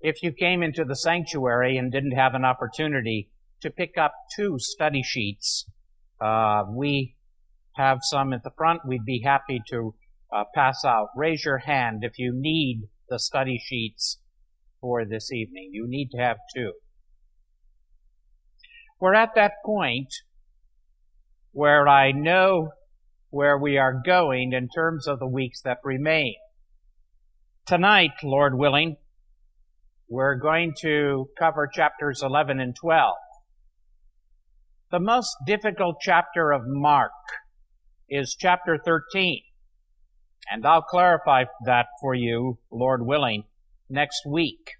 if you came into the sanctuary and didn't have an opportunity to pick up two study sheets, uh, we have some at the front. We'd be happy to uh, pass out. Raise your hand if you need the study sheets for this evening. You need to have two. We're at that point where I know where we are going in terms of the weeks that remain. Tonight, Lord willing, we're going to cover chapters 11 and 12. The most difficult chapter of Mark is chapter 13. And I'll clarify that for you, Lord willing, next week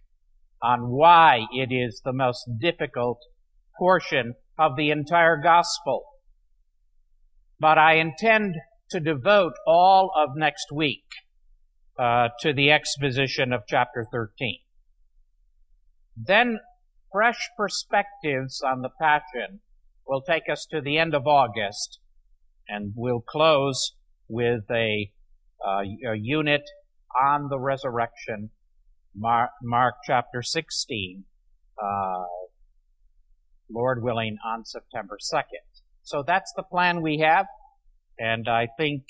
on why it is the most difficult portion of the entire gospel. But I intend to devote all of next week uh, to the exposition of chapter 13. Then fresh perspectives on the Passion will take us to the end of August, and we'll close with a, uh, a unit on the resurrection, Mark, Mark chapter 16, uh, Lord willing, on September 2nd. So that's the plan we have, and I think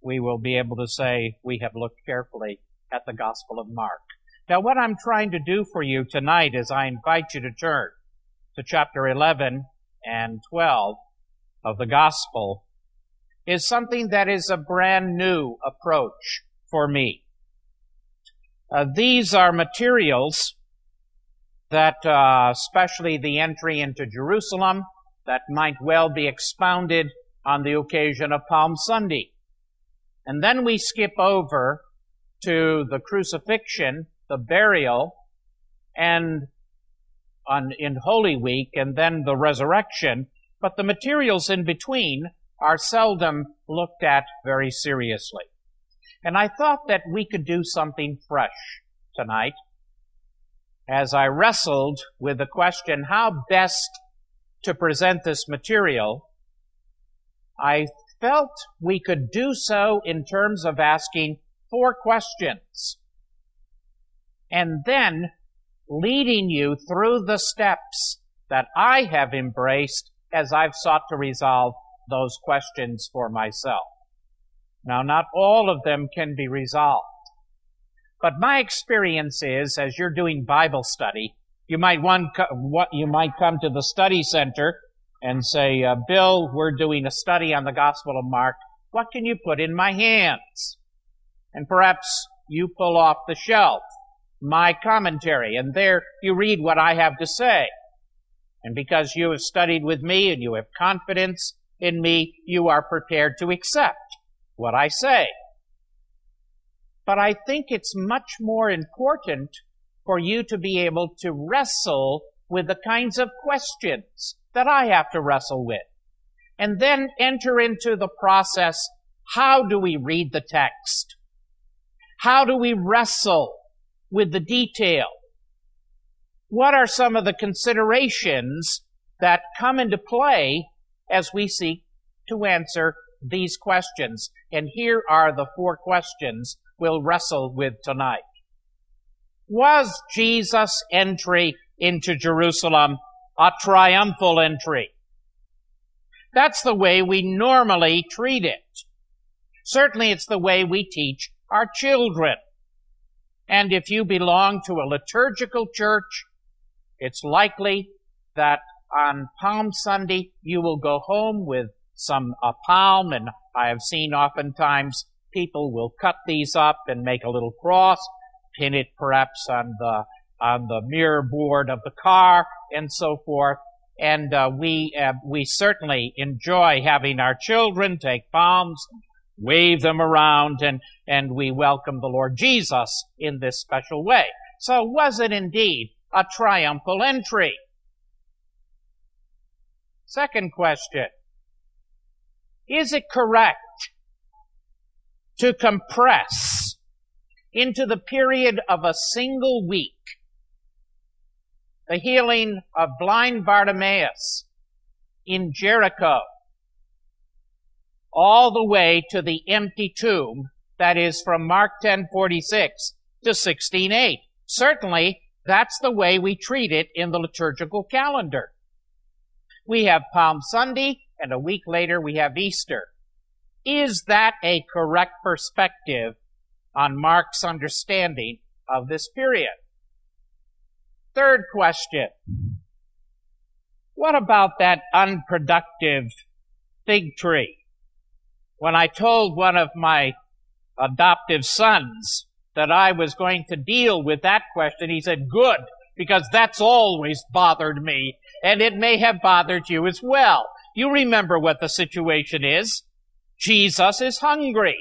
we will be able to say we have looked carefully at the Gospel of Mark. Now, what I'm trying to do for you tonight is I invite you to turn to chapter 11 and 12 of the Gospel is something that is a brand new approach for me. Uh, these are materials that, uh, especially the entry into Jerusalem, that might well be expounded on the occasion of Palm Sunday. And then we skip over to the crucifixion the burial and on, in Holy Week and then the resurrection, but the materials in between are seldom looked at very seriously. And I thought that we could do something fresh tonight as I wrestled with the question how best to present this material. I felt we could do so in terms of asking four questions and then leading you through the steps that I have embraced as I've sought to resolve those questions for myself. Now, not all of them can be resolved. But my experience is, as you're doing Bible study, you might want what you might come to the study center and say, uh, "Bill, we're doing a study on the Gospel of Mark. What can you put in my hands?" And perhaps you pull off the shelf my commentary, and there you read what I have to say. And because you have studied with me and you have confidence in me, you are prepared to accept what I say. But I think it's much more important for you to be able to wrestle with the kinds of questions that I have to wrestle with. And then enter into the process. How do we read the text? How do we wrestle with the detail. What are some of the considerations that come into play as we seek to answer these questions? And here are the four questions we'll wrestle with tonight. Was Jesus' entry into Jerusalem a triumphal entry? That's the way we normally treat it. Certainly it's the way we teach our children. And if you belong to a liturgical church, it's likely that on Palm Sunday you will go home with some a palm, and I have seen oftentimes people will cut these up and make a little cross, pin it perhaps on the on the mirror board of the car, and so forth. And uh, we uh, we certainly enjoy having our children take palms wave them around, and, and we welcome the Lord Jesus in this special way. So was it indeed a triumphal entry? Second question. Is it correct to compress into the period of a single week the healing of blind Bartimaeus in Jericho all the way to the empty tomb that is from Mark 10:46 to 16:8. Certainly, that's the way we treat it in the liturgical calendar. We have Palm Sunday, and a week later we have Easter. Is that a correct perspective on Mark's understanding of this period? Third question. What about that unproductive fig tree? When I told one of my adoptive sons that I was going to deal with that question, he said, good, because that's always bothered me, and it may have bothered you as well. You remember what the situation is. Jesus is hungry,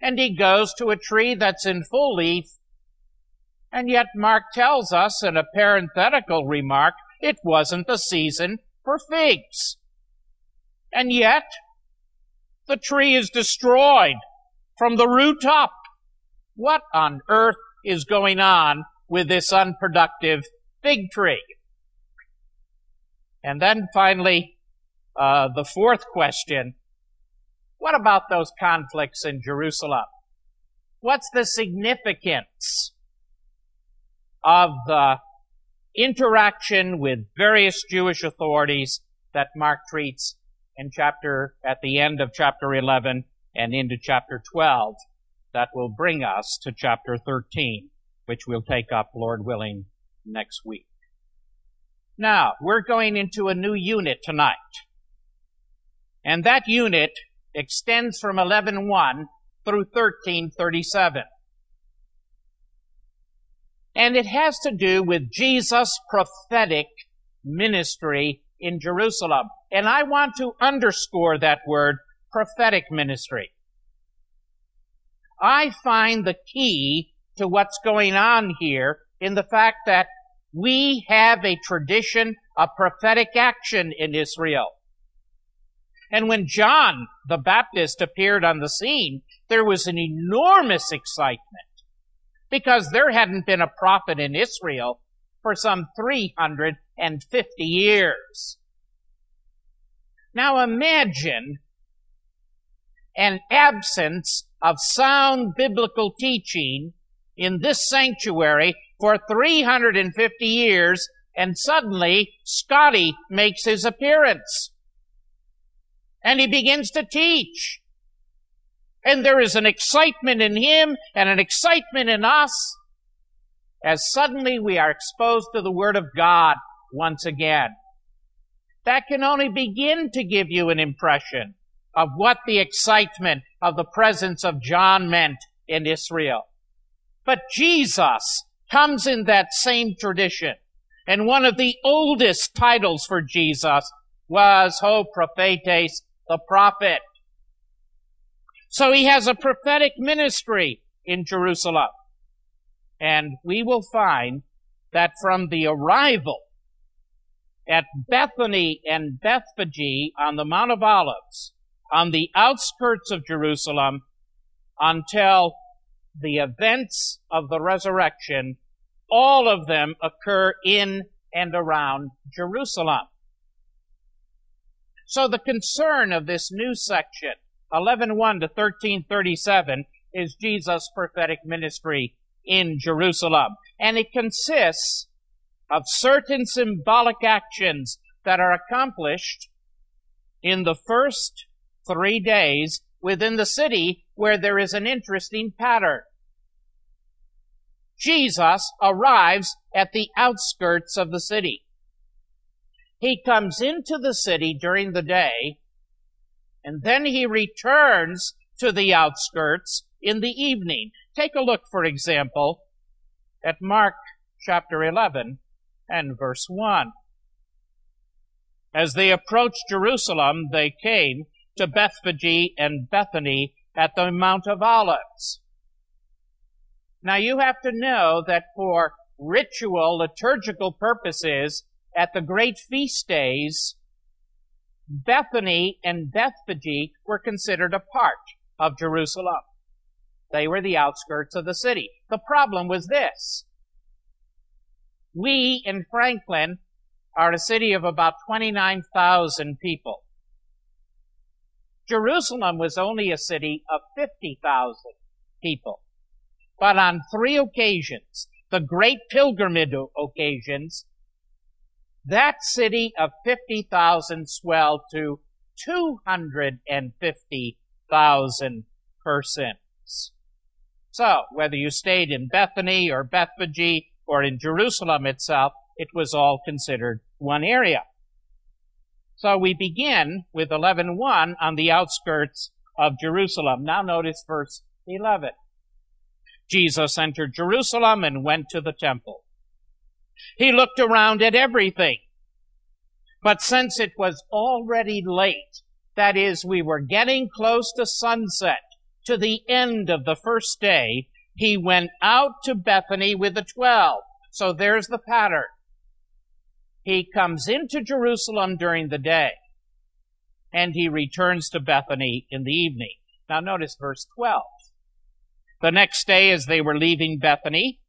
and he goes to a tree that's in full leaf, and yet Mark tells us in a parenthetical remark it wasn't the season for figs. And yet, the tree is destroyed from the root up. What on earth is going on with this unproductive fig tree? And then finally, uh, the fourth question what about those conflicts in Jerusalem? What's the significance of the interaction with various Jewish authorities that Mark treats in chapter, at the end of chapter 11 and into chapter 12 that will bring us to chapter 13, which we'll take up, Lord willing, next week. Now, we're going into a new unit tonight. And that unit extends from 11.1 through 13.37 and it has to do with Jesus' prophetic ministry in Jerusalem. And I want to underscore that word, prophetic ministry. I find the key to what's going on here in the fact that we have a tradition of prophetic action in Israel. And when John the Baptist appeared on the scene, there was an enormous excitement because there hadn't been a prophet in Israel for some 350 years. Now imagine an absence of sound biblical teaching in this sanctuary for 350 years and suddenly Scotty makes his appearance. And he begins to teach. And there is an excitement in him and an excitement in us as suddenly we are exposed to the Word of God once again. That can only begin to give you an impression of what the excitement of the presence of John meant in Israel. But Jesus comes in that same tradition. And one of the oldest titles for Jesus was Ho Prophetes, the prophet. So he has a prophetic ministry in Jerusalem. And we will find that from the arrival at Bethany and Bethphage on the Mount of Olives, on the outskirts of Jerusalem, until the events of the resurrection, all of them occur in and around Jerusalem. So the concern of this new section 11.1 to 13.37 is Jesus' prophetic ministry in Jerusalem. And it consists of certain symbolic actions that are accomplished in the first three days within the city where there is an interesting pattern. Jesus arrives at the outskirts of the city. He comes into the city during the day and then he returns to the outskirts in the evening. Take a look, for example, at Mark chapter 11 and verse 1. As they approached Jerusalem, they came to Bethphage and Bethany at the Mount of Olives. Now you have to know that for ritual, liturgical purposes, at the great feast days, Bethany and Bethphage were considered a part of Jerusalem. They were the outskirts of the city. The problem was this. We in Franklin are a city of about 29,000 people. Jerusalem was only a city of 50,000 people. But on three occasions, the great pilgrimage occasions, that city of 50,000 swelled to 250,000 persons. So, whether you stayed in Bethany or Bethphage or in Jerusalem itself, it was all considered one area. So we begin with 11.1 on the outskirts of Jerusalem. Now notice verse 11. Jesus entered Jerusalem and went to the temple. He looked around at everything. But since it was already late, that is, we were getting close to sunset, to the end of the first day, he went out to Bethany with the twelve. So there's the pattern. He comes into Jerusalem during the day, and he returns to Bethany in the evening. Now notice verse 12. The next day, as they were leaving Bethany,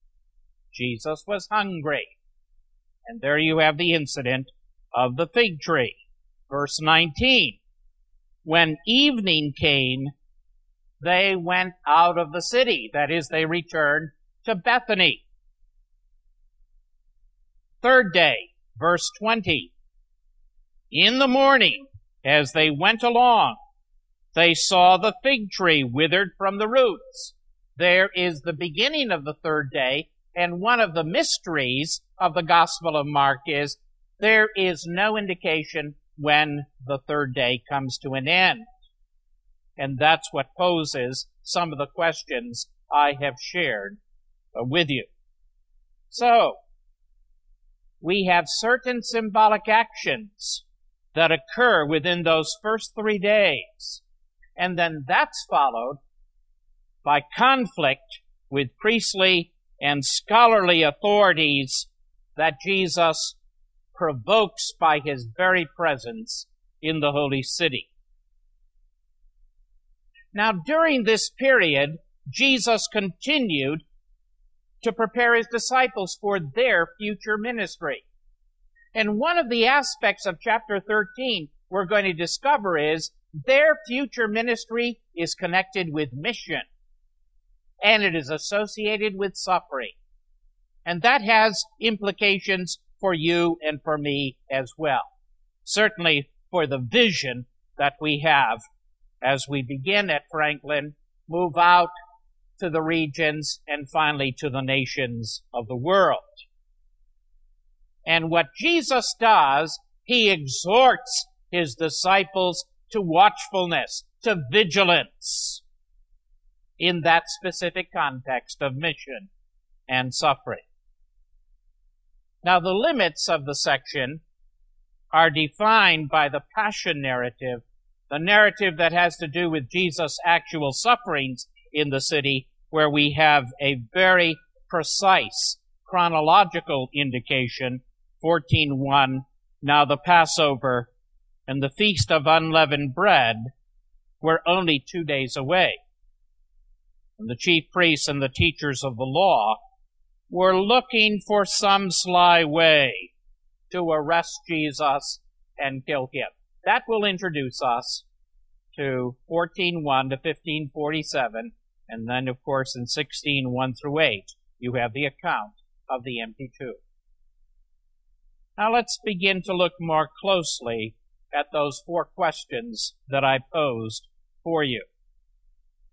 Jesus was hungry. And there you have the incident of the fig tree. Verse 19. When evening came, they went out of the city. That is, they returned to Bethany. Third day, verse 20. In the morning, as they went along, they saw the fig tree withered from the roots there is the beginning of the third day, and one of the mysteries of the Gospel of Mark is there is no indication when the third day comes to an end. And that's what poses some of the questions I have shared with you. So, we have certain symbolic actions that occur within those first three days. And then that's followed by conflict with priestly and scholarly authorities that Jesus provokes by his very presence in the holy city. Now, during this period, Jesus continued to prepare his disciples for their future ministry. And one of the aspects of chapter 13 we're going to discover is their future ministry is connected with mission and it is associated with suffering. And that has implications for you and for me as well. Certainly for the vision that we have as we begin at Franklin, move out to the regions, and finally to the nations of the world. And what Jesus does, he exhorts his disciples to watchfulness, to vigilance in that specific context of mission and suffering. Now, the limits of the section are defined by the passion narrative, the narrative that has to do with Jesus' actual sufferings in the city, where we have a very precise chronological indication 14.1 now the passover and the feast of unleavened bread were only two days away and the chief priests and the teachers of the law were looking for some sly way to arrest Jesus and kill him. That will introduce us to 14.1 to 15.47, and then, of course, in 16.1 through 8, you have the account of the empty tomb. Now let's begin to look more closely at those four questions that I posed for you.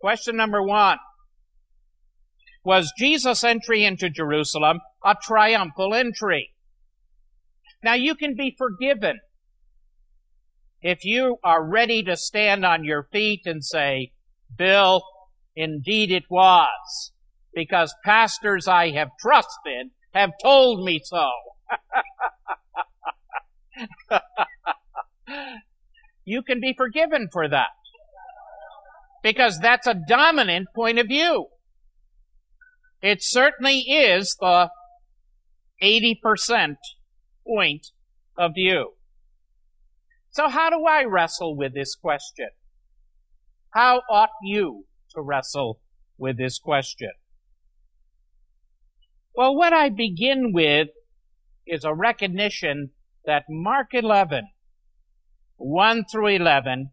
Question number one was Jesus' entry into Jerusalem a triumphal entry. Now you can be forgiven if you are ready to stand on your feet and say, Bill, indeed it was, because pastors I have trusted have told me so. you can be forgiven for that. Because that's a dominant point of view. It certainly is the 80% point of view. So how do I wrestle with this question? How ought you to wrestle with this question? Well, what I begin with is a recognition that Mark 11, 1 through 11,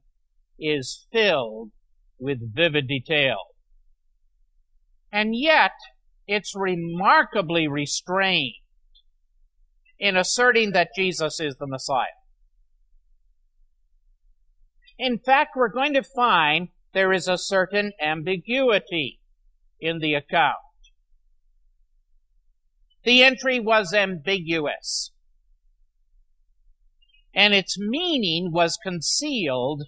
is filled with vivid detail. And yet, it's remarkably restrained in asserting that Jesus is the Messiah. In fact, we're going to find there is a certain ambiguity in the account. The entry was ambiguous, and its meaning was concealed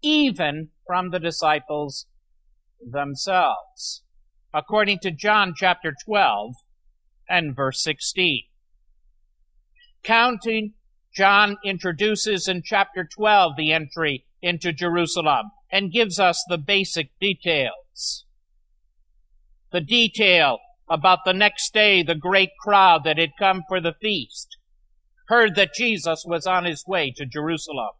even from the disciples themselves, according to John chapter 12 and verse 16. Counting, John introduces in chapter 12 the entry into Jerusalem and gives us the basic details. The detail about the next day, the great crowd that had come for the feast heard that Jesus was on his way to Jerusalem.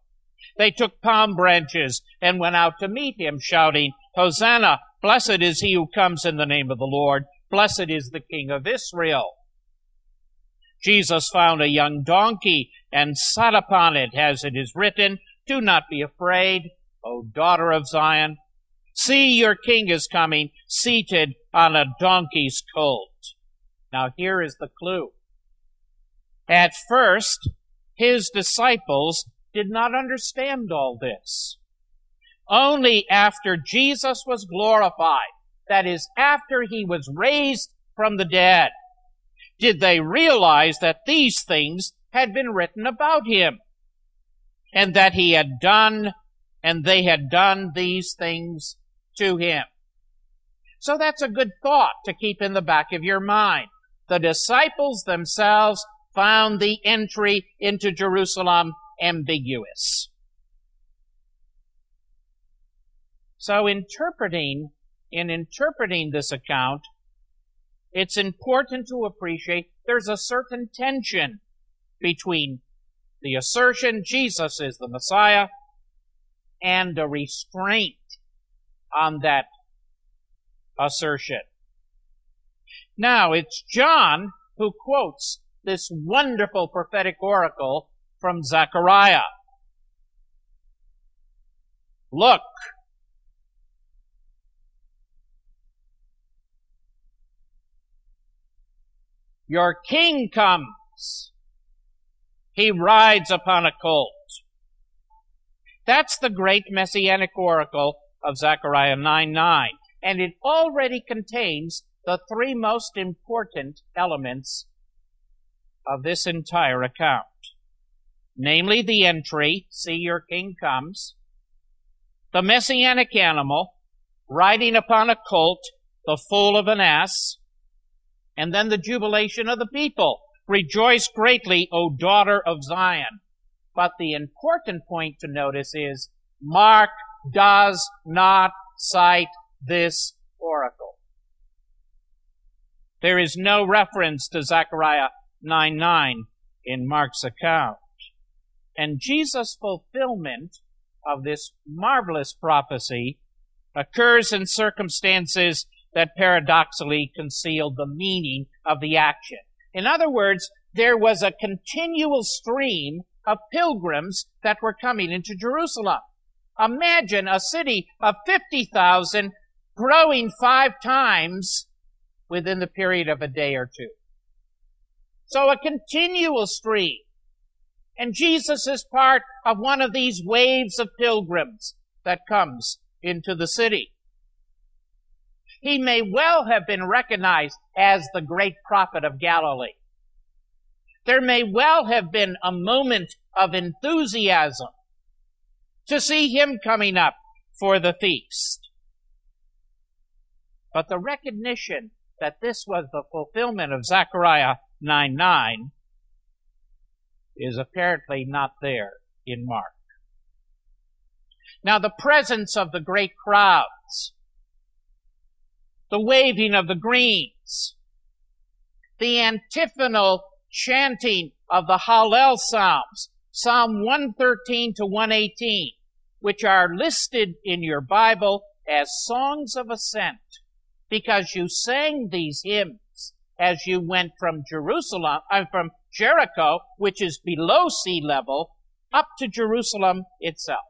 They took palm branches and went out to meet him, shouting, Hosanna! Blessed is he who comes in the name of the Lord. Blessed is the King of Israel. Jesus found a young donkey and sat upon it, as it is written, Do not be afraid, O daughter of Zion. See, your king is coming, seated on a donkey's colt. Now here is the clue. At first, his disciples did not understand all this. Only after Jesus was glorified, that is, after he was raised from the dead, did they realize that these things had been written about him and that he had done and they had done these things to him. So that's a good thought to keep in the back of your mind. The disciples themselves found the entry into Jerusalem ambiguous. So interpreting, in interpreting this account, it's important to appreciate there's a certain tension between the assertion Jesus is the Messiah and a restraint on that assertion. Now, it's John who quotes this wonderful prophetic oracle from Zechariah. Look, Your king comes. He rides upon a colt. That's the great messianic oracle of Zechariah 9 9. And it already contains the three most important elements of this entire account. Namely, the entry, see your king comes, the messianic animal, riding upon a colt, the foal of an ass, and then the jubilation of the people. Rejoice greatly, O daughter of Zion. But the important point to notice is Mark does not cite this oracle. There is no reference to Zechariah 9 9 in Mark's account. And Jesus' fulfillment of this marvelous prophecy occurs in circumstances that paradoxically conceal the meaning of the action. In other words, there was a continual stream of pilgrims that were coming into Jerusalem. Imagine a city of 50,000 growing five times within the period of a day or two. So a continual stream. And Jesus is part of one of these waves of pilgrims that comes into the city. He may well have been recognized as the great prophet of Galilee. There may well have been a moment of enthusiasm to see him coming up for the feast. But the recognition that this was the fulfillment of Zechariah 9 9 is apparently not there in Mark. Now, the presence of the great crowds the waving of the the antiphonal chanting of the Hallel Psalms, Psalm 113 to 118, which are listed in your Bible as songs of ascent, because you sang these hymns as you went from Jerusalem, uh, from Jericho, which is below sea level, up to Jerusalem itself.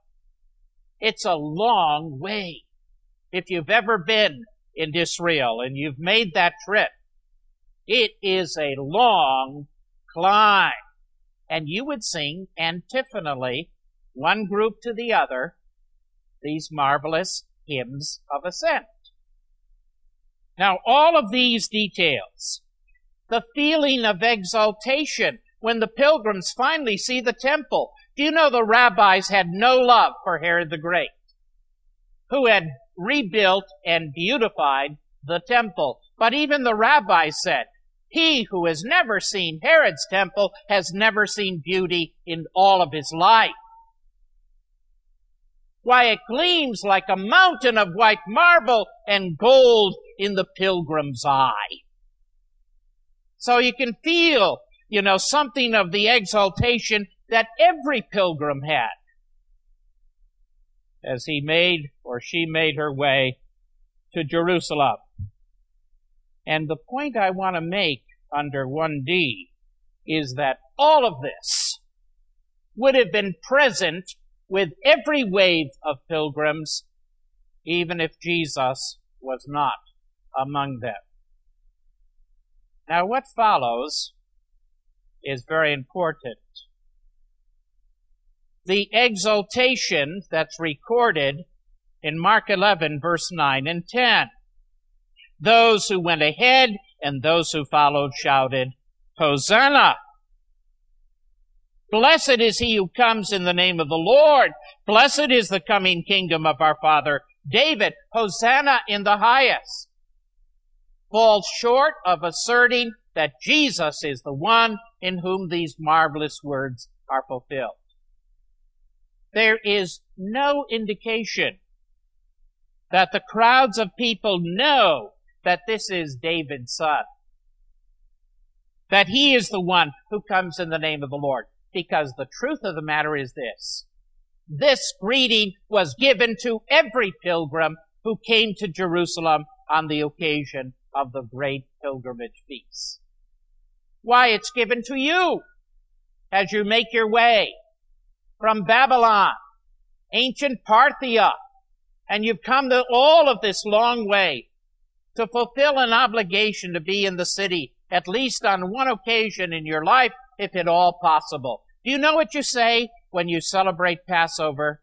It's a long way. If you've ever been in Israel and you've made that trip, it is a long climb. And you would sing antiphonally, one group to the other, these marvelous hymns of ascent. Now, all of these details, the feeling of exaltation when the pilgrims finally see the temple. Do you know the rabbis had no love for Herod the Great, who had rebuilt and beautified the temple. But even the rabbis said, he who has never seen Herod's temple has never seen beauty in all of his life. Why, it gleams like a mountain of white marble and gold in the pilgrim's eye. So you can feel, you know, something of the exaltation that every pilgrim had as he made or she made her way to Jerusalem. And the point I want to make under 1D is that all of this would have been present with every wave of pilgrims, even if Jesus was not among them. Now, what follows is very important. The exaltation that's recorded in Mark 11, verse 9 and 10. Those who went ahead and those who followed shouted, Hosanna! Blessed is he who comes in the name of the Lord. Blessed is the coming kingdom of our father David. Hosanna in the highest. Falls short of asserting that Jesus is the one in whom these marvelous words are fulfilled. There is no indication that the crowds of people know that this is David's son. That he is the one who comes in the name of the Lord. Because the truth of the matter is this. This greeting was given to every pilgrim who came to Jerusalem on the occasion of the great pilgrimage feast. Why, it's given to you as you make your way from Babylon, ancient Parthia, and you've come all of this long way to fulfill an obligation to be in the city at least on one occasion in your life, if at all possible. Do you know what you say when you celebrate Passover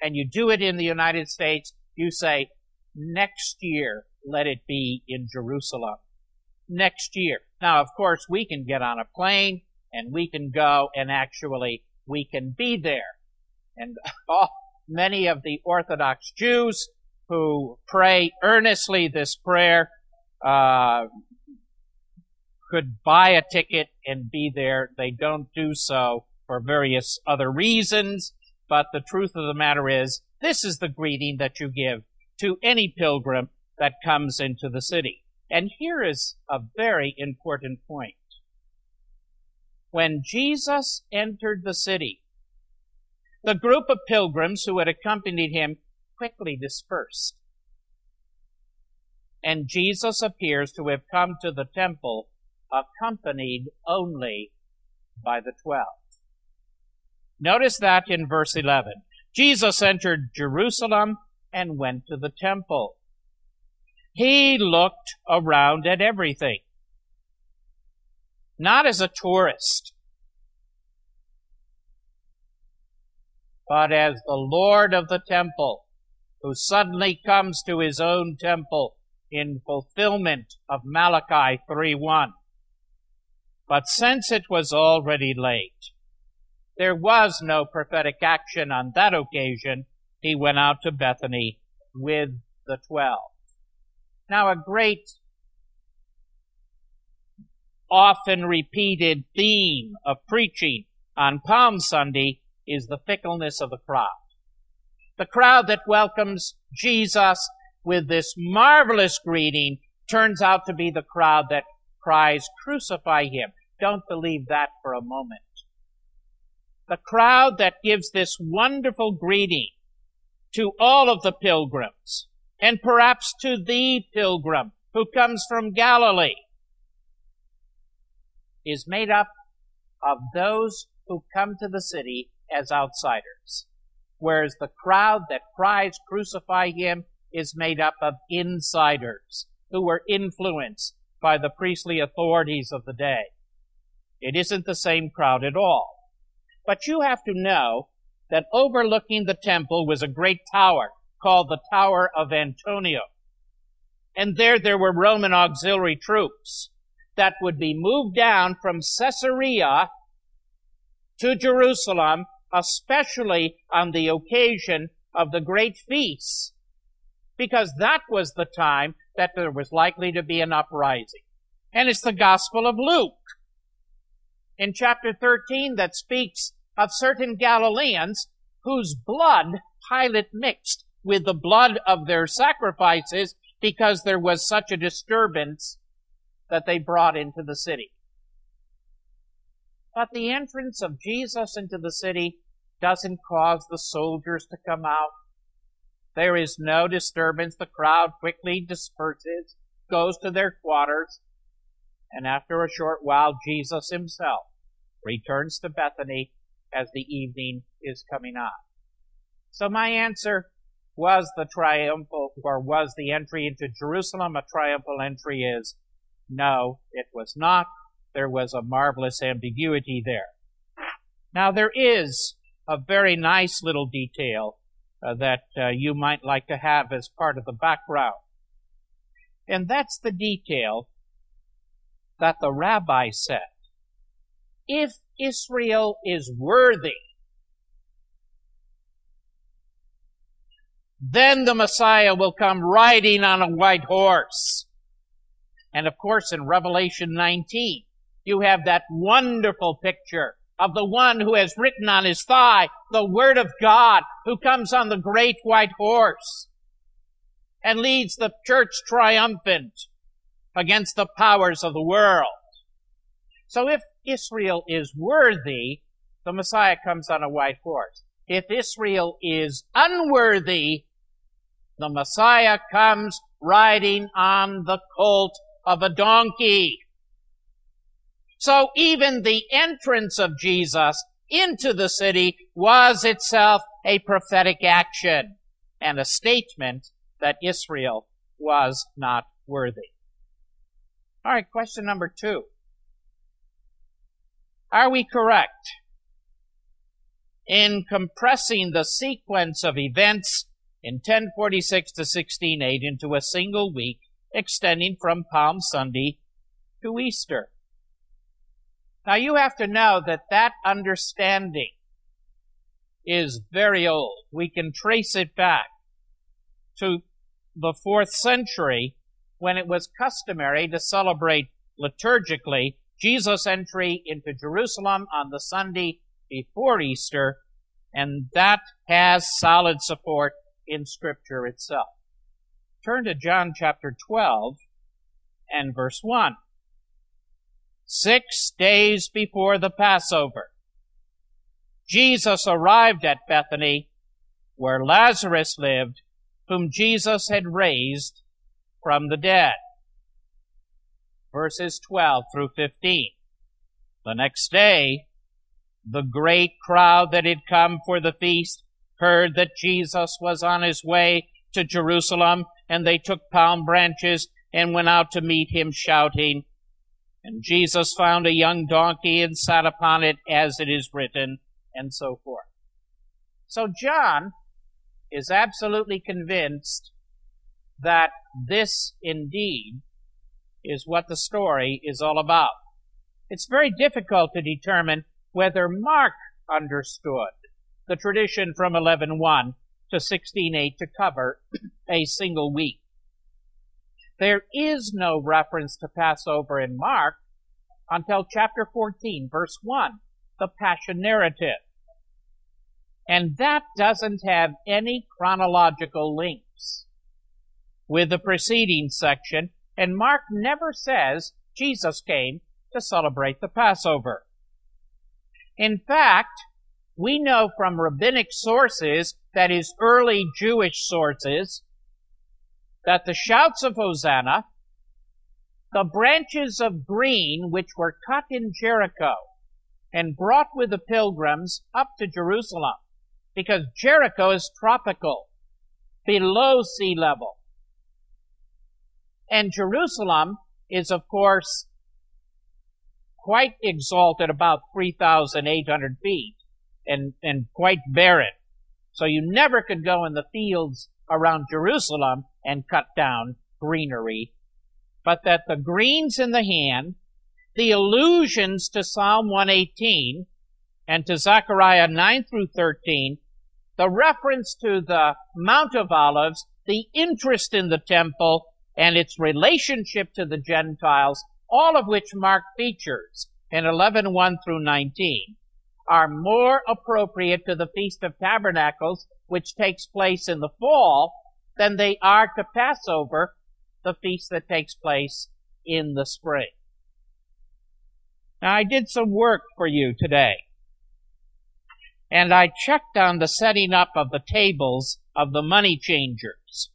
and you do it in the United States? You say, next year, let it be in Jerusalem. Next year. Now, of course, we can get on a plane and we can go and actually we can be there. And oh, many of the Orthodox Jews who pray earnestly this prayer uh, could buy a ticket and be there. They don't do so for various other reasons, but the truth of the matter is, this is the greeting that you give to any pilgrim that comes into the city. And here is a very important point. When Jesus entered the city, the group of pilgrims who had accompanied him quickly dispersed. And Jesus appears to have come to the temple accompanied only by the twelve. Notice that in verse 11. Jesus entered Jerusalem and went to the temple. He looked around at everything. Not as a tourist, but as the Lord of the temple who suddenly comes to his own temple in fulfillment of Malachi 3:1. But since it was already late, there was no prophetic action on that occasion. He went out to Bethany with the twelve. Now a great, often repeated theme of preaching on Palm Sunday is the fickleness of the crowd. The crowd that welcomes Jesus with this marvelous greeting turns out to be the crowd that cries, crucify him. Don't believe that for a moment. The crowd that gives this wonderful greeting to all of the pilgrims, and perhaps to the pilgrim who comes from Galilee, is made up of those who come to the city as outsiders whereas the crowd that cries, crucify him, is made up of insiders who were influenced by the priestly authorities of the day. It isn't the same crowd at all. But you have to know that overlooking the temple was a great tower called the Tower of Antonia. And there there were Roman auxiliary troops that would be moved down from Caesarea to Jerusalem, especially on the occasion of the great feasts, because that was the time that there was likely to be an uprising. And it's the Gospel of Luke in chapter 13 that speaks of certain Galileans whose blood Pilate mixed with the blood of their sacrifices because there was such a disturbance that they brought into the city. But the entrance of Jesus into the city doesn't cause the soldiers to come out. There is no disturbance. The crowd quickly disperses, goes to their quarters, and after a short while, Jesus himself returns to Bethany as the evening is coming on. So my answer was the triumphal, or was the entry into Jerusalem a triumphal entry is no, it was not. There was a marvelous ambiguity there. Now there is a very nice little detail uh, that uh, you might like to have as part of the background. And that's the detail that the rabbi said. If Israel is worthy, then the Messiah will come riding on a white horse. And of course, in Revelation 19, you have that wonderful picture of the one who has written on his thigh the word of God who comes on the great white horse and leads the church triumphant against the powers of the world. So if Israel is worthy, the Messiah comes on a white horse. If Israel is unworthy, the Messiah comes riding on the colt of a donkey. So even the entrance of Jesus into the city was itself a prophetic action and a statement that Israel was not worthy. All right, question number two. Are we correct in compressing the sequence of events in 1046 to 1608 into a single week extending from Palm Sunday to Easter. Now you have to know that that understanding is very old. We can trace it back to the fourth century when it was customary to celebrate liturgically Jesus' entry into Jerusalem on the Sunday before Easter, and that has solid support in Scripture itself. Turn to John chapter 12 and verse 1. Six days before the Passover, Jesus arrived at Bethany, where Lazarus lived, whom Jesus had raised from the dead. Verses 12 through 15. The next day, the great crowd that had come for the feast heard that Jesus was on his way to Jerusalem and they took palm branches and went out to meet him shouting. And Jesus found a young donkey and sat upon it as it is written, and so forth. So John is absolutely convinced that this indeed is what the story is all about. It's very difficult to determine whether Mark understood the tradition from 11.1 to 16.8 to cover a single week. There is no reference to Passover in Mark until chapter 14, verse 1, the Passion narrative. And that doesn't have any chronological links with the preceding section, and Mark never says Jesus came to celebrate the Passover. In fact, we know from rabbinic sources, that is early Jewish sources, that the shouts of Hosanna, the branches of green which were cut in Jericho and brought with the pilgrims up to Jerusalem, because Jericho is tropical. below sea level. And Jerusalem is, of course, quite exalted, about 3,800 feet, and, and quite barren. So you never could go in the fields around Jerusalem and cut down greenery, but that the greens in the hand, the allusions to Psalm 118 and to Zechariah 9 through 13, the reference to the Mount of Olives, the interest in the temple, and its relationship to the Gentiles, all of which mark features in 11.1 through 19, are more appropriate to the Feast of Tabernacles, which takes place in the fall, than they are to Passover, the feast that takes place in the spring. Now, I did some work for you today. And I checked on the setting up of the tables of the money changers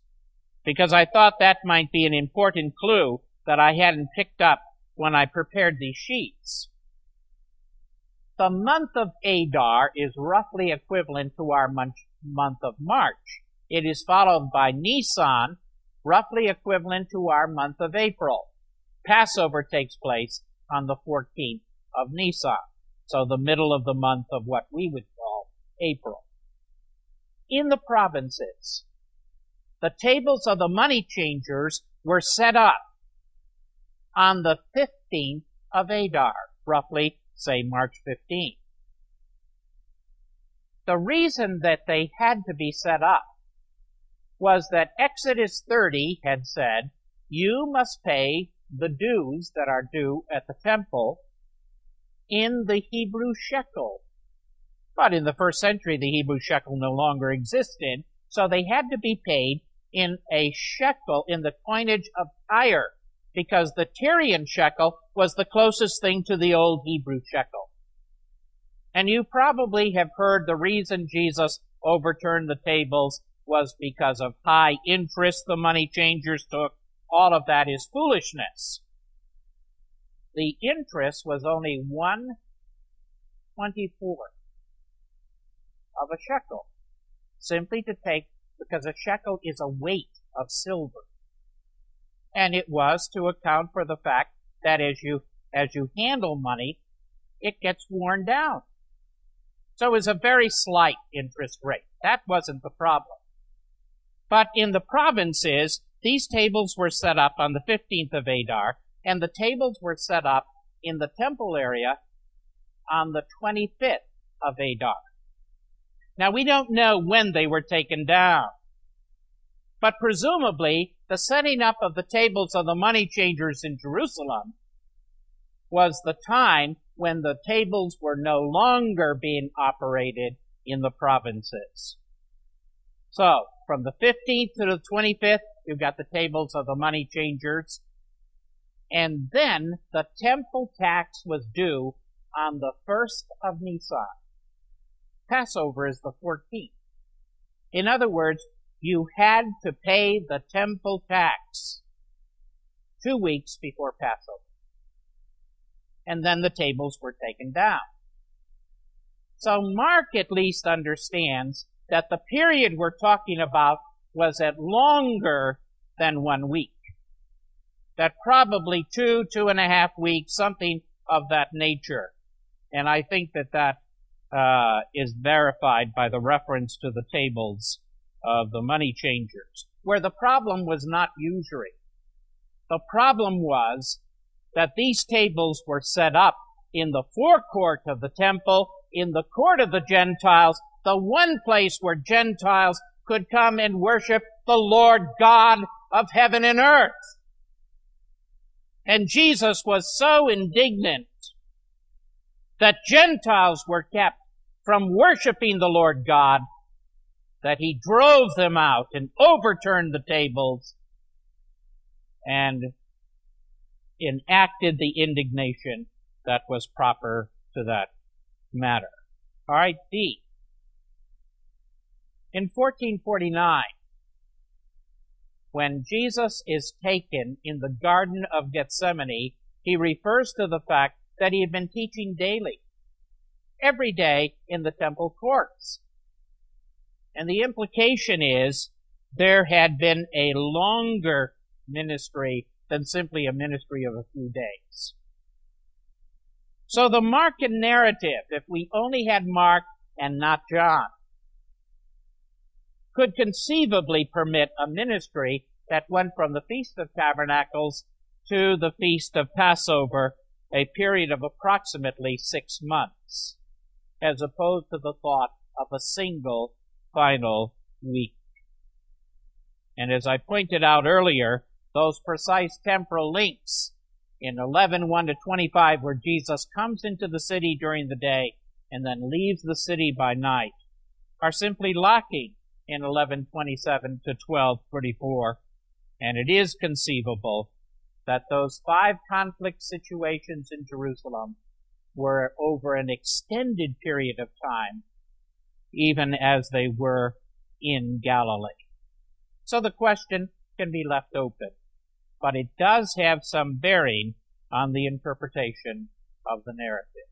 because I thought that might be an important clue that I hadn't picked up when I prepared these sheets. The month of Adar is roughly equivalent to our month, of March. It is followed by Nisan, roughly equivalent to our month of April. Passover takes place on the 14th of Nisan, so the middle of the month of what we would call April. In the provinces, the tables of the money changers were set up on the 15th of Adar, roughly say March 15th. The reason that they had to be set up was that Exodus 30 had said, you must pay the dues that are due at the temple in the Hebrew shekel. But in the first century, the Hebrew shekel no longer existed, so they had to be paid in a shekel in the coinage of Tyre because the Tyrian shekel was the closest thing to the old Hebrew shekel. And you probably have heard the reason Jesus overturned the tables was because of high interest the money changers took. All of that is foolishness. The interest was only one twenty-fourth of a shekel, simply to take, because a shekel is a weight of silver and it was to account for the fact that as you as you handle money, it gets worn down. So it was a very slight interest rate. That wasn't the problem. But in the provinces, these tables were set up on the 15th of Adar, and the tables were set up in the temple area on the 25th of Adar. Now we don't know when they were taken down. But presumably, the setting up of the tables of the money changers in Jerusalem was the time when the tables were no longer being operated in the provinces. So, from the 15th to the 25th, you've got the tables of the money changers. And then the temple tax was due on the 1st of Nisan. Passover is the 14th. In other words, you had to pay the temple tax two weeks before Passover. And then the tables were taken down. So Mark at least understands that the period we're talking about was at longer than one week. That probably two, two and a half weeks, something of that nature. And I think that that uh, is verified by the reference to the tables of the money changers, where the problem was not usury. The problem was that these tables were set up in the forecourt of the temple, in the court of the Gentiles, the one place where Gentiles could come and worship the Lord God of heaven and earth. And Jesus was so indignant that Gentiles were kept from worshiping the Lord God that he drove them out and overturned the tables and enacted the indignation that was proper to that matter. All right, D. In 1449, when Jesus is taken in the Garden of Gethsemane, he refers to the fact that he had been teaching daily, every day in the temple courts. And the implication is there had been a longer ministry than simply a ministry of a few days. So the Mark narrative, if we only had Mark and not John, could conceivably permit a ministry that went from the Feast of Tabernacles to the Feast of Passover, a period of approximately six months, as opposed to the thought of a single final week. And as I pointed out earlier, those precise temporal links in 11, 1 to 25, where Jesus comes into the city during the day and then leaves the city by night, are simply lacking in 1127 to 1234. And it is conceivable that those five conflict situations in Jerusalem were over an extended period of time, even as they were in Galilee. So the question can be left open, but it does have some bearing on the interpretation of the narrative.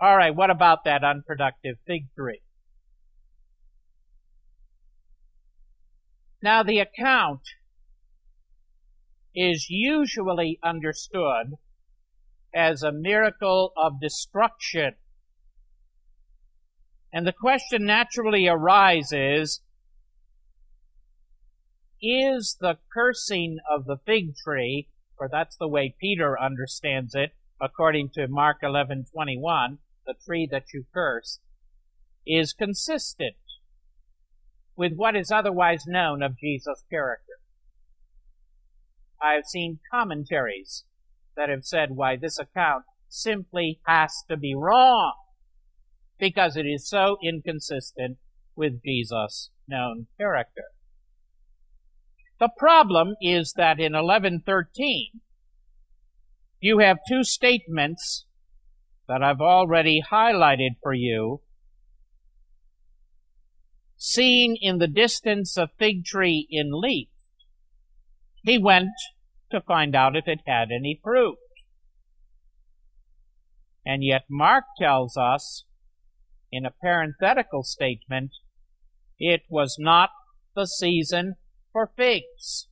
All right, what about that unproductive fig tree? Now, the account is usually understood as a miracle of destruction. And the question naturally arises, is the cursing of the fig tree, for that's the way Peter understands it, according to Mark 11:21, the tree that you curse, is consistent with what is otherwise known of Jesus' character. I have seen commentaries that have said why this account simply has to be wrong because it is so inconsistent with Jesus' known character. The problem is that in 1113, you have two statements that I've already highlighted for you Seeing in the distance a fig tree in leaf, he went to find out if it had any fruit. And yet Mark tells us in a parenthetical statement, it was not the season for figs.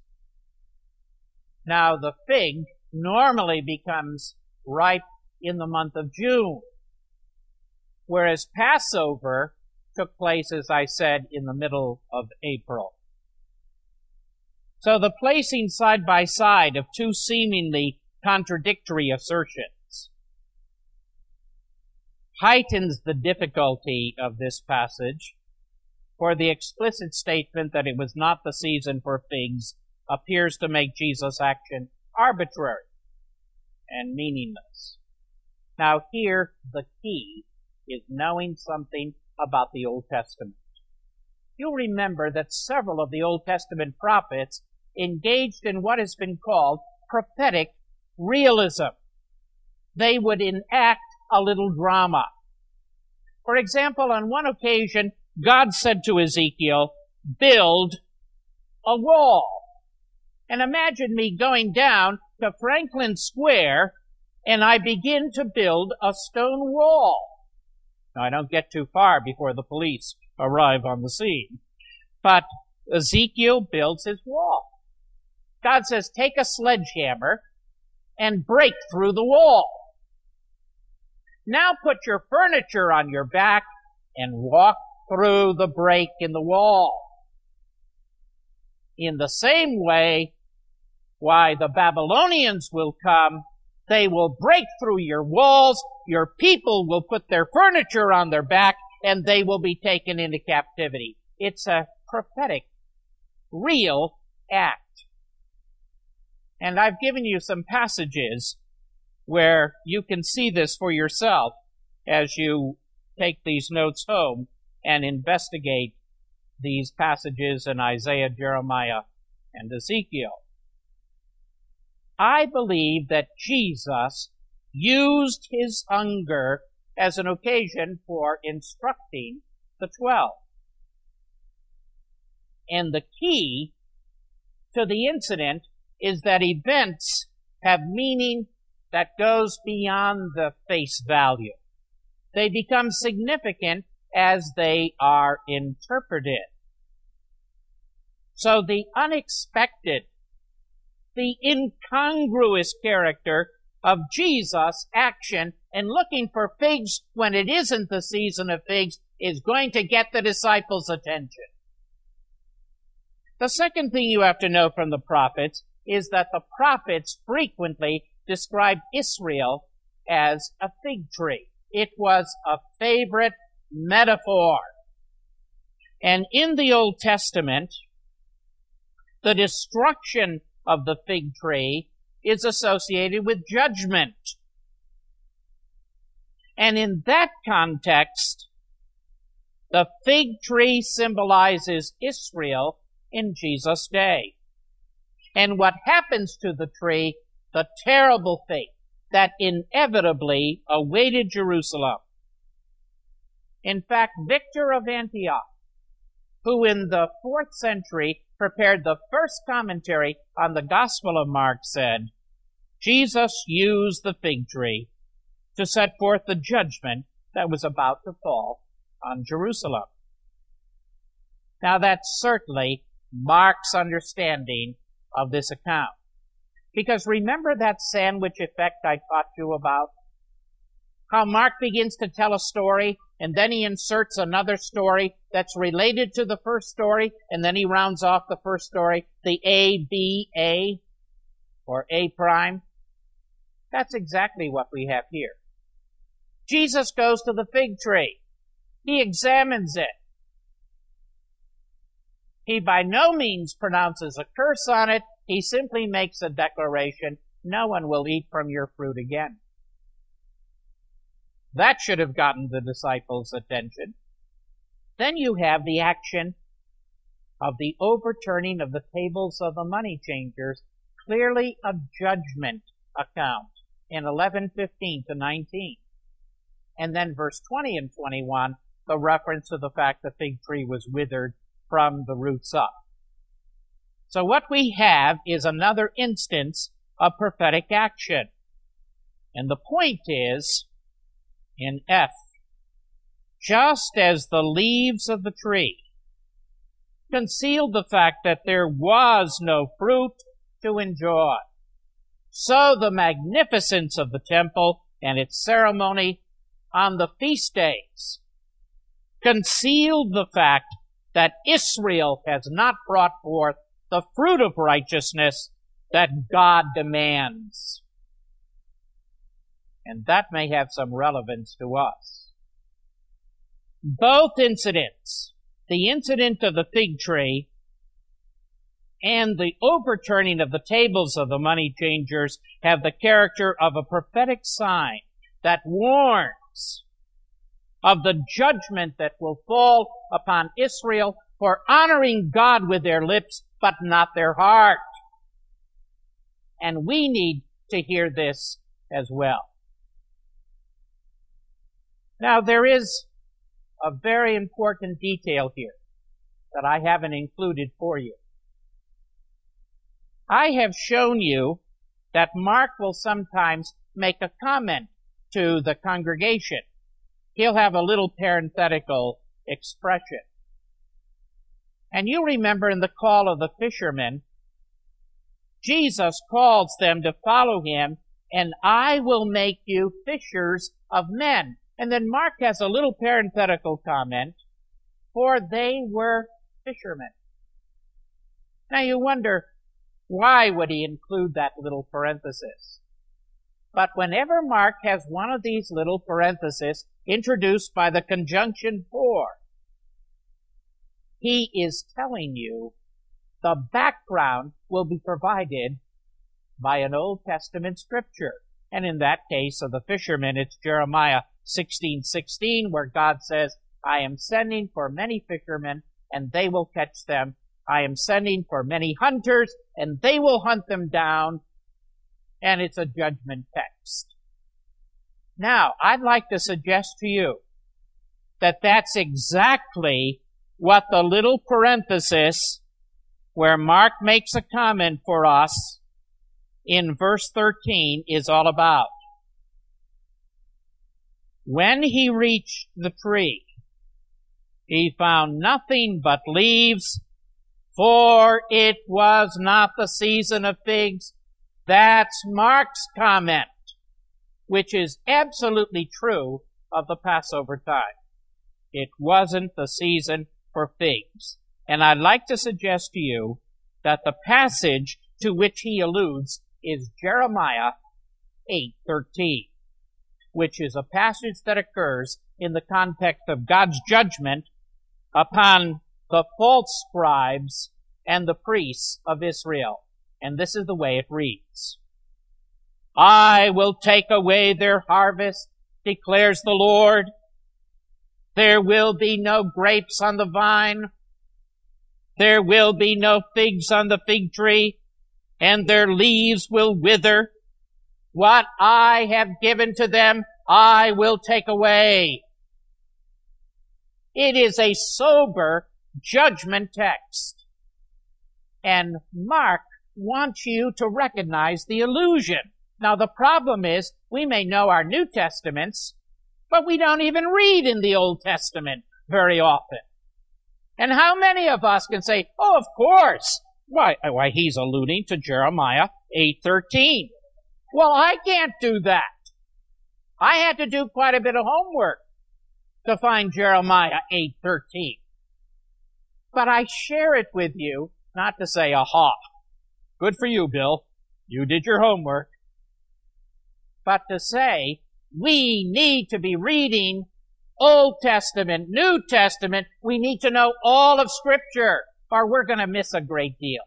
Now the fig normally becomes ripe in the month of June, whereas Passover took place, as I said, in the middle of April. So the placing side by side of two seemingly contradictory assertions heightens the difficulty of this passage, for the explicit statement that it was not the season for figs appears to make Jesus' action arbitrary and meaningless. Now here the key is knowing something about the Old Testament. You'll remember that several of the Old Testament prophets engaged in what has been called prophetic realism. They would enact a little drama. For example, on one occasion, God said to Ezekiel, build a wall. And imagine me going down to Franklin Square and I begin to build a stone wall. Now, I don't get too far before the police arrive on the scene. But Ezekiel builds his wall. God says, take a sledgehammer and break through the wall. Now put your furniture on your back and walk through the break in the wall. In the same way, why the Babylonians will come they will break through your walls. Your people will put their furniture on their back and they will be taken into captivity. It's a prophetic, real act. And I've given you some passages where you can see this for yourself as you take these notes home and investigate these passages in Isaiah, Jeremiah, and Ezekiel. I believe that Jesus used his hunger as an occasion for instructing the twelve. And the key to the incident is that events have meaning that goes beyond the face value. They become significant as they are interpreted. So the unexpected, the incongruous character of Jesus' action and looking for figs when it isn't the season of figs is going to get the disciples' attention. The second thing you have to know from the prophets is that the prophets frequently described Israel as a fig tree. It was a favorite metaphor. And in the Old Testament, the destruction of the fig tree is associated with judgment. And in that context, the fig tree symbolizes Israel in Jesus' day. And what happens to the tree, the terrible fate that inevitably awaited Jerusalem. In fact, Victor of Antioch, who in the fourth century prepared the first commentary on the Gospel of Mark, said, Jesus used the fig tree to set forth the judgment that was about to fall on Jerusalem. Now that's certainly Mark's understanding of this account. Because remember that sandwich effect I taught you about? How Mark begins to tell a story and then he inserts another story that's related to the first story and then he rounds off the first story, the A, B, A, or A prime. That's exactly what we have here. Jesus goes to the fig tree. He examines it. He by no means pronounces a curse on it. He simply makes a declaration, no one will eat from your fruit again. That should have gotten the disciples' attention. Then you have the action of the overturning of the tables of the money changers, clearly a judgment account in 11:15 to 19. And then verse 20 and 21, the reference to the fact the fig tree was withered from the roots up. So what we have is another instance of prophetic action. And the point is, in F, just as the leaves of the tree concealed the fact that there was no fruit to enjoy, so the magnificence of the temple and its ceremony on the feast days concealed the fact that Israel has not brought forth the fruit of righteousness that God demands. And that may have some relevance to us. Both incidents, the incident of the fig tree and the overturning of the tables of the money changers have the character of a prophetic sign that warns of the judgment that will fall upon Israel for honoring God with their lips, but not their heart. And we need to hear this as well. Now there is a very important detail here that I haven't included for you. I have shown you that Mark will sometimes make a comment to the congregation he'll have a little parenthetical expression. And you remember in the call of the fishermen, Jesus calls them to follow him, and I will make you fishers of men. And then Mark has a little parenthetical comment, for they were fishermen. Now you wonder, why would he include that little parenthesis? But whenever Mark has one of these little parentheses introduced by the conjunction for, he is telling you the background will be provided by an Old Testament scripture. And in that case of the fishermen, it's Jeremiah 16:16 where God says, "I am sending for many fishermen and they will catch them. I am sending for many hunters and they will hunt them down and it's a judgment text. Now, I'd like to suggest to you that that's exactly what the little parenthesis where Mark makes a comment for us in verse 13 is all about. When he reached the tree, he found nothing but leaves, For it was not the season of figs. That's Mark's comment, which is absolutely true of the Passover time. It wasn't the season for figs. And I'd like to suggest to you that the passage to which he alludes is Jeremiah 8:13, which is a passage that occurs in the context of God's judgment upon the false scribes and the priests of Israel. And this is the way it reads. I will take away their harvest, declares the Lord. There will be no grapes on the vine. There will be no figs on the fig tree, and their leaves will wither. What I have given to them, I will take away. It is a sober judgment text. And Mark wants you to recognize the illusion. Now the problem is, we may know our New Testaments, but we don't even read in the Old Testament very often. And how many of us can say, oh, of course, why, why he's alluding to Jeremiah 8.13. Well, I can't do that. I had to do quite a bit of homework to find Jeremiah 8.13. But I share it with you, not to say, aha, good for you, Bill. You did your homework. But to say, we need to be reading Old Testament, New Testament. We need to know all of Scripture or we're going to miss a great deal.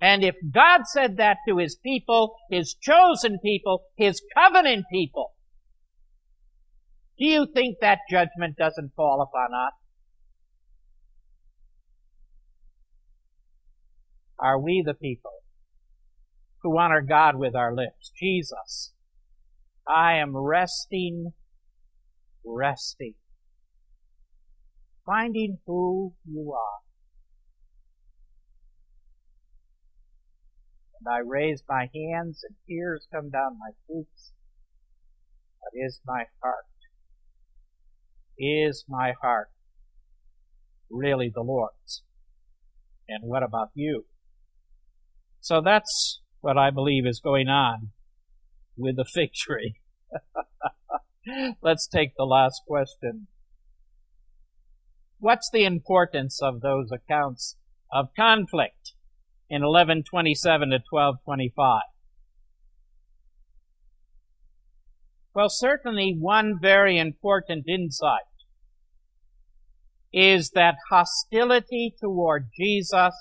And if God said that to His people, His chosen people, His covenant people, do you think that judgment doesn't fall upon us? Are we the people who honor God with our lips? Jesus, I am resting, resting, finding who you are. And I raise my hands and tears come down my cheeks. But is my heart, is my heart really the Lord's? And what about you? So that's what I believe is going on with the fig tree. Let's take the last question. What's the importance of those accounts of conflict in 1127 to 1225? Well, certainly one very important insight is that hostility toward Jesus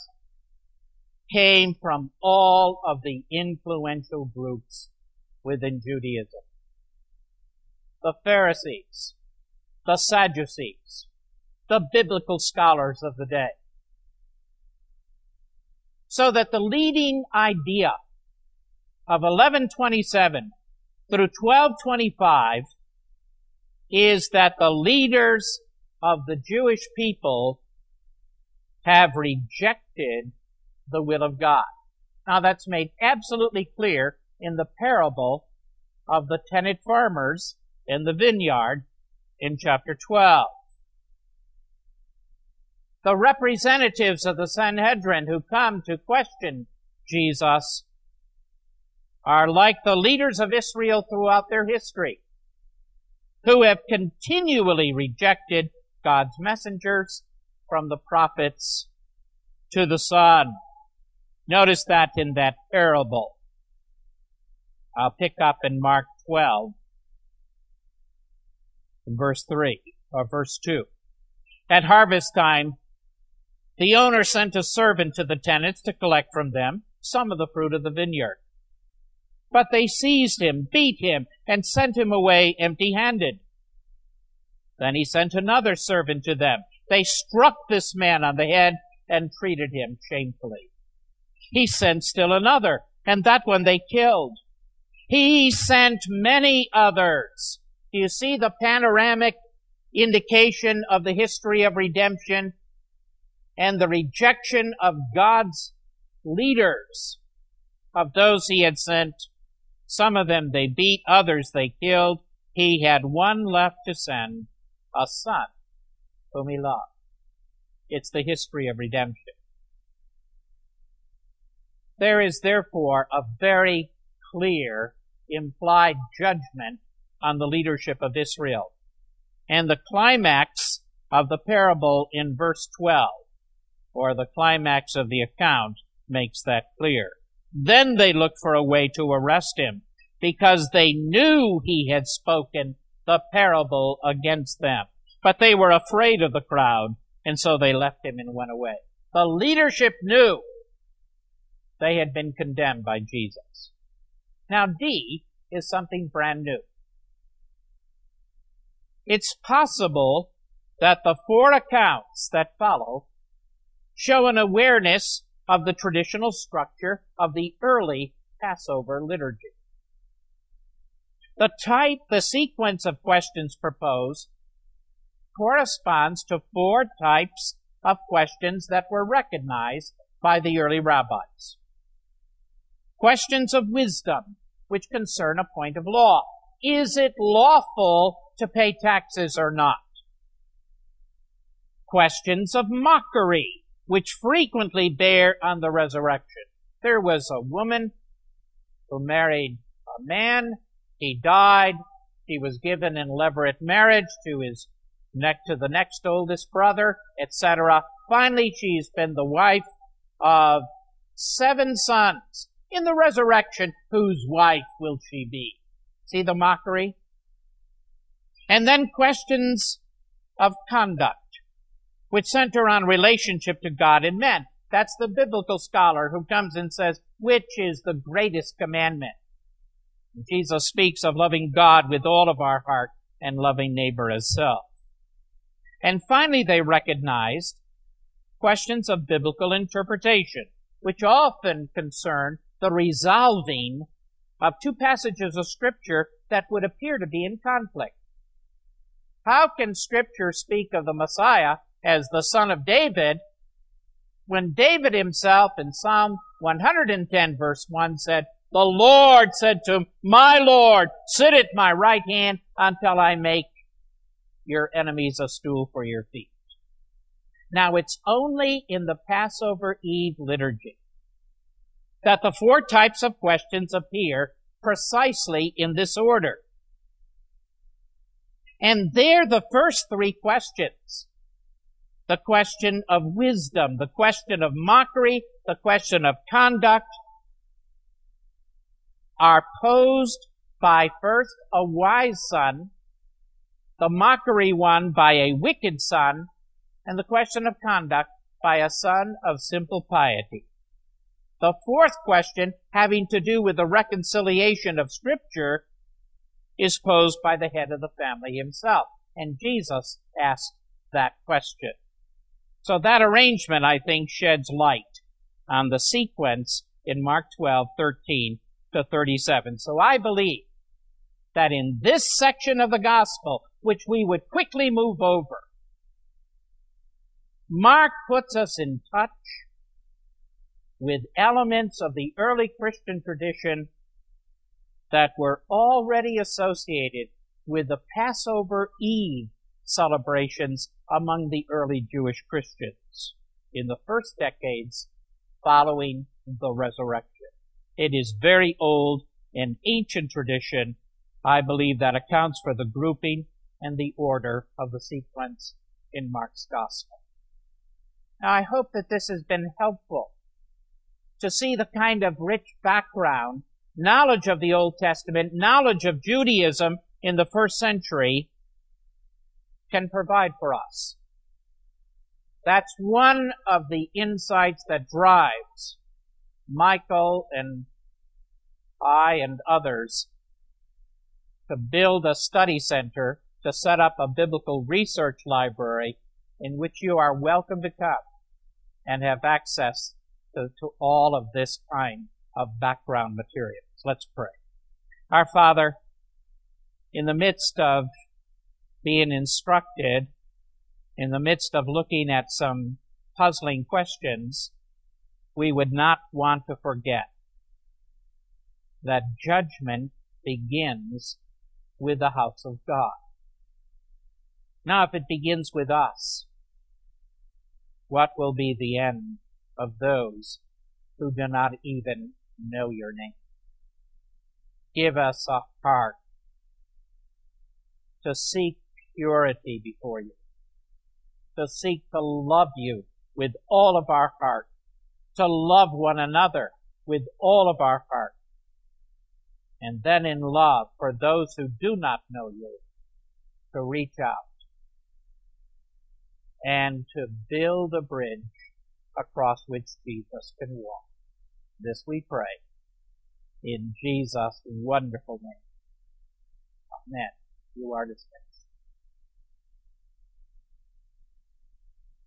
came from all of the influential groups within Judaism. The Pharisees, the Sadducees, the biblical scholars of the day. So that the leading idea of 1127 through 1225 is that the leaders of the Jewish people have rejected the will of God. Now that's made absolutely clear in the parable of the tenant farmers in the vineyard in chapter 12 the representatives of the Sanhedrin who come to question Jesus are like the leaders of Israel throughout their history, who have continually rejected God's messengers from the prophets to the Son. Notice that in that parable. I'll pick up in Mark 12, verse 3, or verse 2. At harvest time, the owner sent a servant to the tenants to collect from them some of the fruit of the vineyard. But they seized him, beat him, and sent him away empty handed. Then he sent another servant to them. They struck this man on the head and treated him shamefully. He sent still another, and that one they killed. He sent many others. Do you see the panoramic indication of the history of redemption? and the rejection of God's leaders, of those he had sent. Some of them they beat, others they killed. He had one left to send, a son whom he loved. It's the history of redemption. There is therefore a very clear implied judgment on the leadership of Israel. And the climax of the parable in verse 12, or the climax of the account, makes that clear. Then they looked for a way to arrest him, because they knew he had spoken the parable against them. But they were afraid of the crowd, and so they left him and went away. The leadership knew they had been condemned by Jesus. Now D is something brand new. It's possible that the four accounts that follow show an awareness of the traditional structure of the early Passover liturgy. The type, the sequence of questions proposed corresponds to four types of questions that were recognized by the early rabbis. Questions of wisdom, which concern a point of law. Is it lawful to pay taxes or not? Questions of mockery, which frequently bear on the resurrection. There was a woman who married a man. He died. He was given in levirate marriage to his next to the next oldest brother, etc. Finally, she's been the wife of seven sons. In the resurrection, whose wife will she be? See the mockery? And then questions of conduct, which center on relationship to God and men. That's the biblical scholar who comes and says, which is the greatest commandment? Jesus speaks of loving God with all of our heart and loving neighbor as self. And finally, they recognized questions of biblical interpretation, which often concern the resolving of two passages of scripture that would appear to be in conflict. How can scripture speak of the Messiah as the son of David when David himself in Psalm 110 verse 1 said, the Lord said to him, my Lord, sit at my right hand until I make your enemies a stool for your feet. Now it's only in the Passover Eve liturgy that the four types of questions appear precisely in this order. And they're the first three questions. The question of wisdom, the question of mockery, the question of conduct are posed by first a wise son, the mockery one by a wicked son, and the question of conduct by a son of simple piety. The fourth question, having to do with the reconciliation of Scripture, is posed by the head of the family himself. And Jesus asked that question. So that arrangement, I think, sheds light on the sequence in Mark 12, 13 to 37. So I believe that in this section of the gospel, which we would quickly move over, Mark puts us in touch with elements of the early Christian tradition that were already associated with the Passover Eve celebrations among the early Jewish Christians in the first decades following the resurrection. It is very old and ancient tradition. I believe that accounts for the grouping and the order of the sequence in Mark's Gospel. Now I hope that this has been helpful to see the kind of rich background, knowledge of the Old Testament, knowledge of Judaism in the first century can provide for us. That's one of the insights that drives Michael and I and others to build a study center to set up a biblical research library in which you are welcome to come and have access to, to all of this kind of background materials. Let's pray. Our Father, in the midst of being instructed, in the midst of looking at some puzzling questions, we would not want to forget that judgment begins with the house of God. Now, if it begins with us, what will be the end of those who do not even know your name. Give us a heart to seek purity before you, to seek to love you with all of our heart, to love one another with all of our heart, and then in love for those who do not know you, to reach out and to build a bridge across which Jesus can walk. This we pray in Jesus' wonderful name. Amen. You are dismissed.